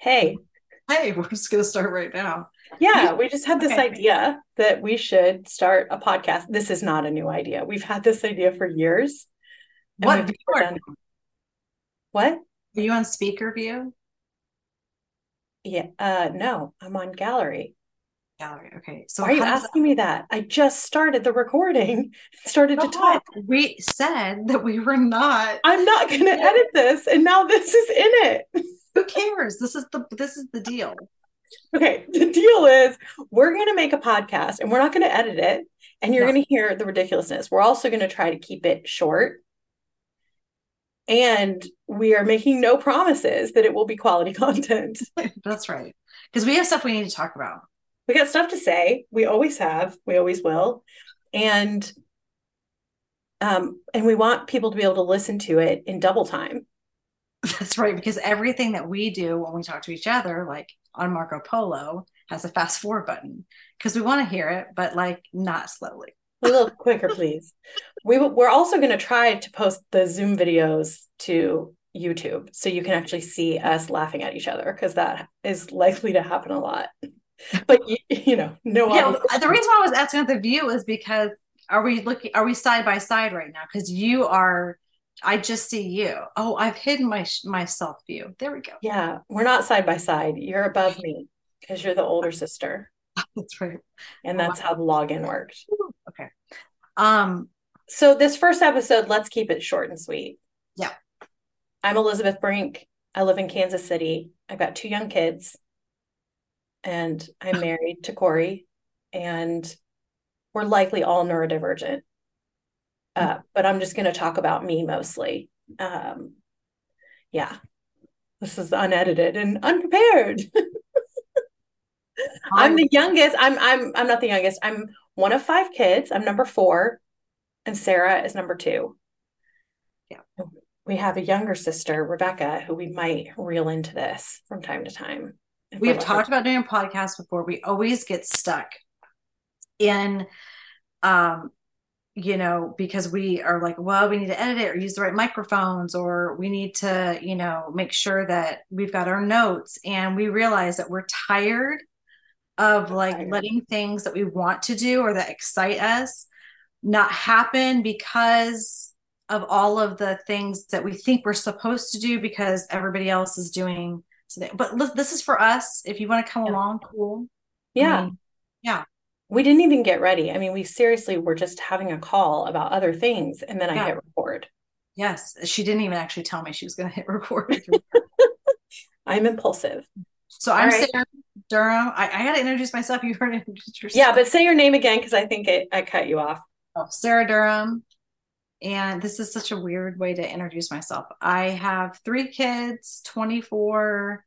Hey. Hey, we're just going to start right now. Yeah, we just had this Okay. idea that we should start a podcast. This is not a new idea. We've had this idea for years. What we've view are done- What? Are you on speaker view? Yeah, uh no, I'm on gallery. Gallery. Okay. So Why are you asking me that? I just started the recording, started to talk. We said that we were not. I'm not going to edit this, and now this is in it. Cares? This is the this is the deal. Okay, the deal is we're going to make a podcast and we're not going to edit it, and you're No. going to hear the ridiculousness. We're also going to try to keep it short. And we are making no promises that it will be quality content. That's right. Because we have stuff we need to talk about. We got stuff to say. We always have. We always will. And um and we want people to be able to listen to it in double time. That's right. Because everything that we do when we talk to each other, like on Marco Polo, has a fast forward button because we want to hear it, but like not slowly. A little quicker, please. We will- we're also going to try to post the Zoom videos to YouTube so you can actually see us laughing at each other because that is likely to happen a lot. But you, you know, no Yeah, the reason why I was asking about the view is because are we looking? Are we side by side right now? Because you are. I just see you. Oh, I've hidden my my self view. There we go. Yeah, we're not side by side. You're above me because you're the older sister, That's right. and that's how the login worked. Okay. Um. So this first episode, let's keep it short and sweet. Yeah. I'm Elizabeth Brink. I live in Kansas City. I've got two young kids, and I'm married to Corey, and we're likely all neurodivergent. Uh, but I'm just going to talk about me mostly. Um, yeah, this is unedited and unprepared. I'm the youngest. I'm I'm I'm not the youngest. I'm one of five kids. I'm number four, and Sarah is number two. Yeah. We have a younger sister, Rebecca, who we might reel into this from time to time. we have talked about doing a podcast before. We always get stuck in, um, you know, because we are like, well, we need to edit it or use the right microphones, or we need to, you know, make sure that we've got our notes. And we realize that we're tired of like Tired. letting things that we want to do or that excite us not happen because of all of the things that we think we're supposed to do because everybody else is doing something. But this is for us. If you want to come Yeah. along, cool. I Yeah. mean, yeah. We didn't even get ready. I mean, we seriously were just having a call about other things, and then I hit record. Yes. She didn't even actually tell me she was going to hit record. I'm impulsive. so I'm All right. Sarah Durham. I, I got to introduce myself. You heard introduce yourself. Yeah, but say your name again because I think it, I cut you off. Oh, Sarah Durham. And this is such a weird way to introduce myself. I have three kids 24,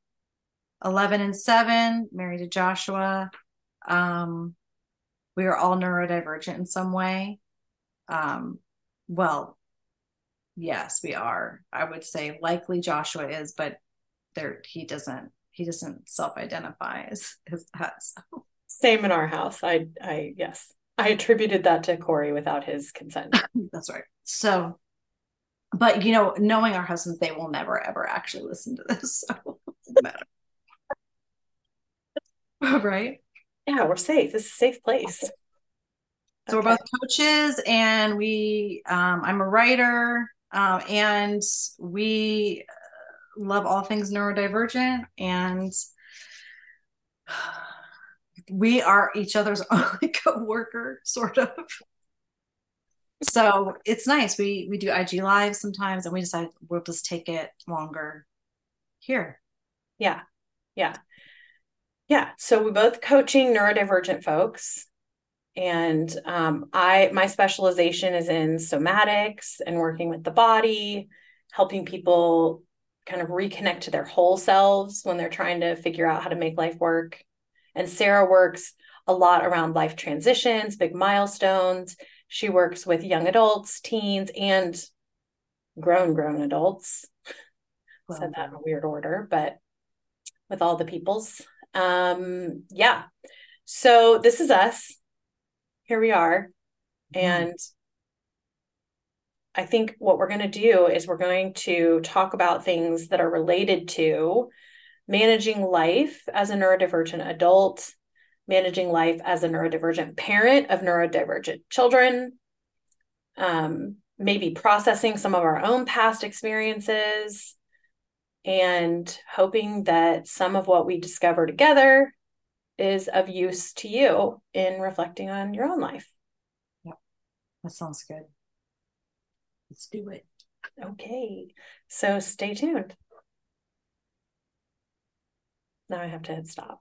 11, and 7, married to Joshua. Um, we are all neurodivergent in some way. Um, well, yes, we are. I would say likely Joshua is, but there he doesn't he doesn't self-identify as, as that. So Same in our house. I, I, yes, I attributed that to Corey without his consent. That's right. So, but you know, knowing our husbands, they will never ever actually listen to this. So, it doesn't matter. right. Yeah, we're safe. This is a safe place. So we're both coaches, and we. Um, I'm a writer, um, and we uh, love all things neurodivergent, and we are each other's only co-worker, sort of. So it's nice. We we do IG live sometimes, and we decide we'll just take it longer here. Yeah. Yeah. Yeah. So we're both coaching neurodivergent folks. And um, I my specialization is in somatics and working with the body, helping people kind of reconnect to their whole selves when they're trying to figure out how to make life work. And Sarah works a lot around life transitions, big milestones. She works with young adults, teens, and grown grown adults. Said that in a weird order, but with all the peoples. Um, yeah. So this is us. Here we are. And I think what we're going to do is we're going to talk about things that are related to managing life as a neurodivergent adult, managing life as a neurodivergent parent of neurodivergent children, um, maybe processing some of our own past experiences, and hoping that some of what we discover together is of use to you in reflecting on your own life. Yep. That sounds good. Let's do it. Okay. So stay tuned. Now I have to hit stop.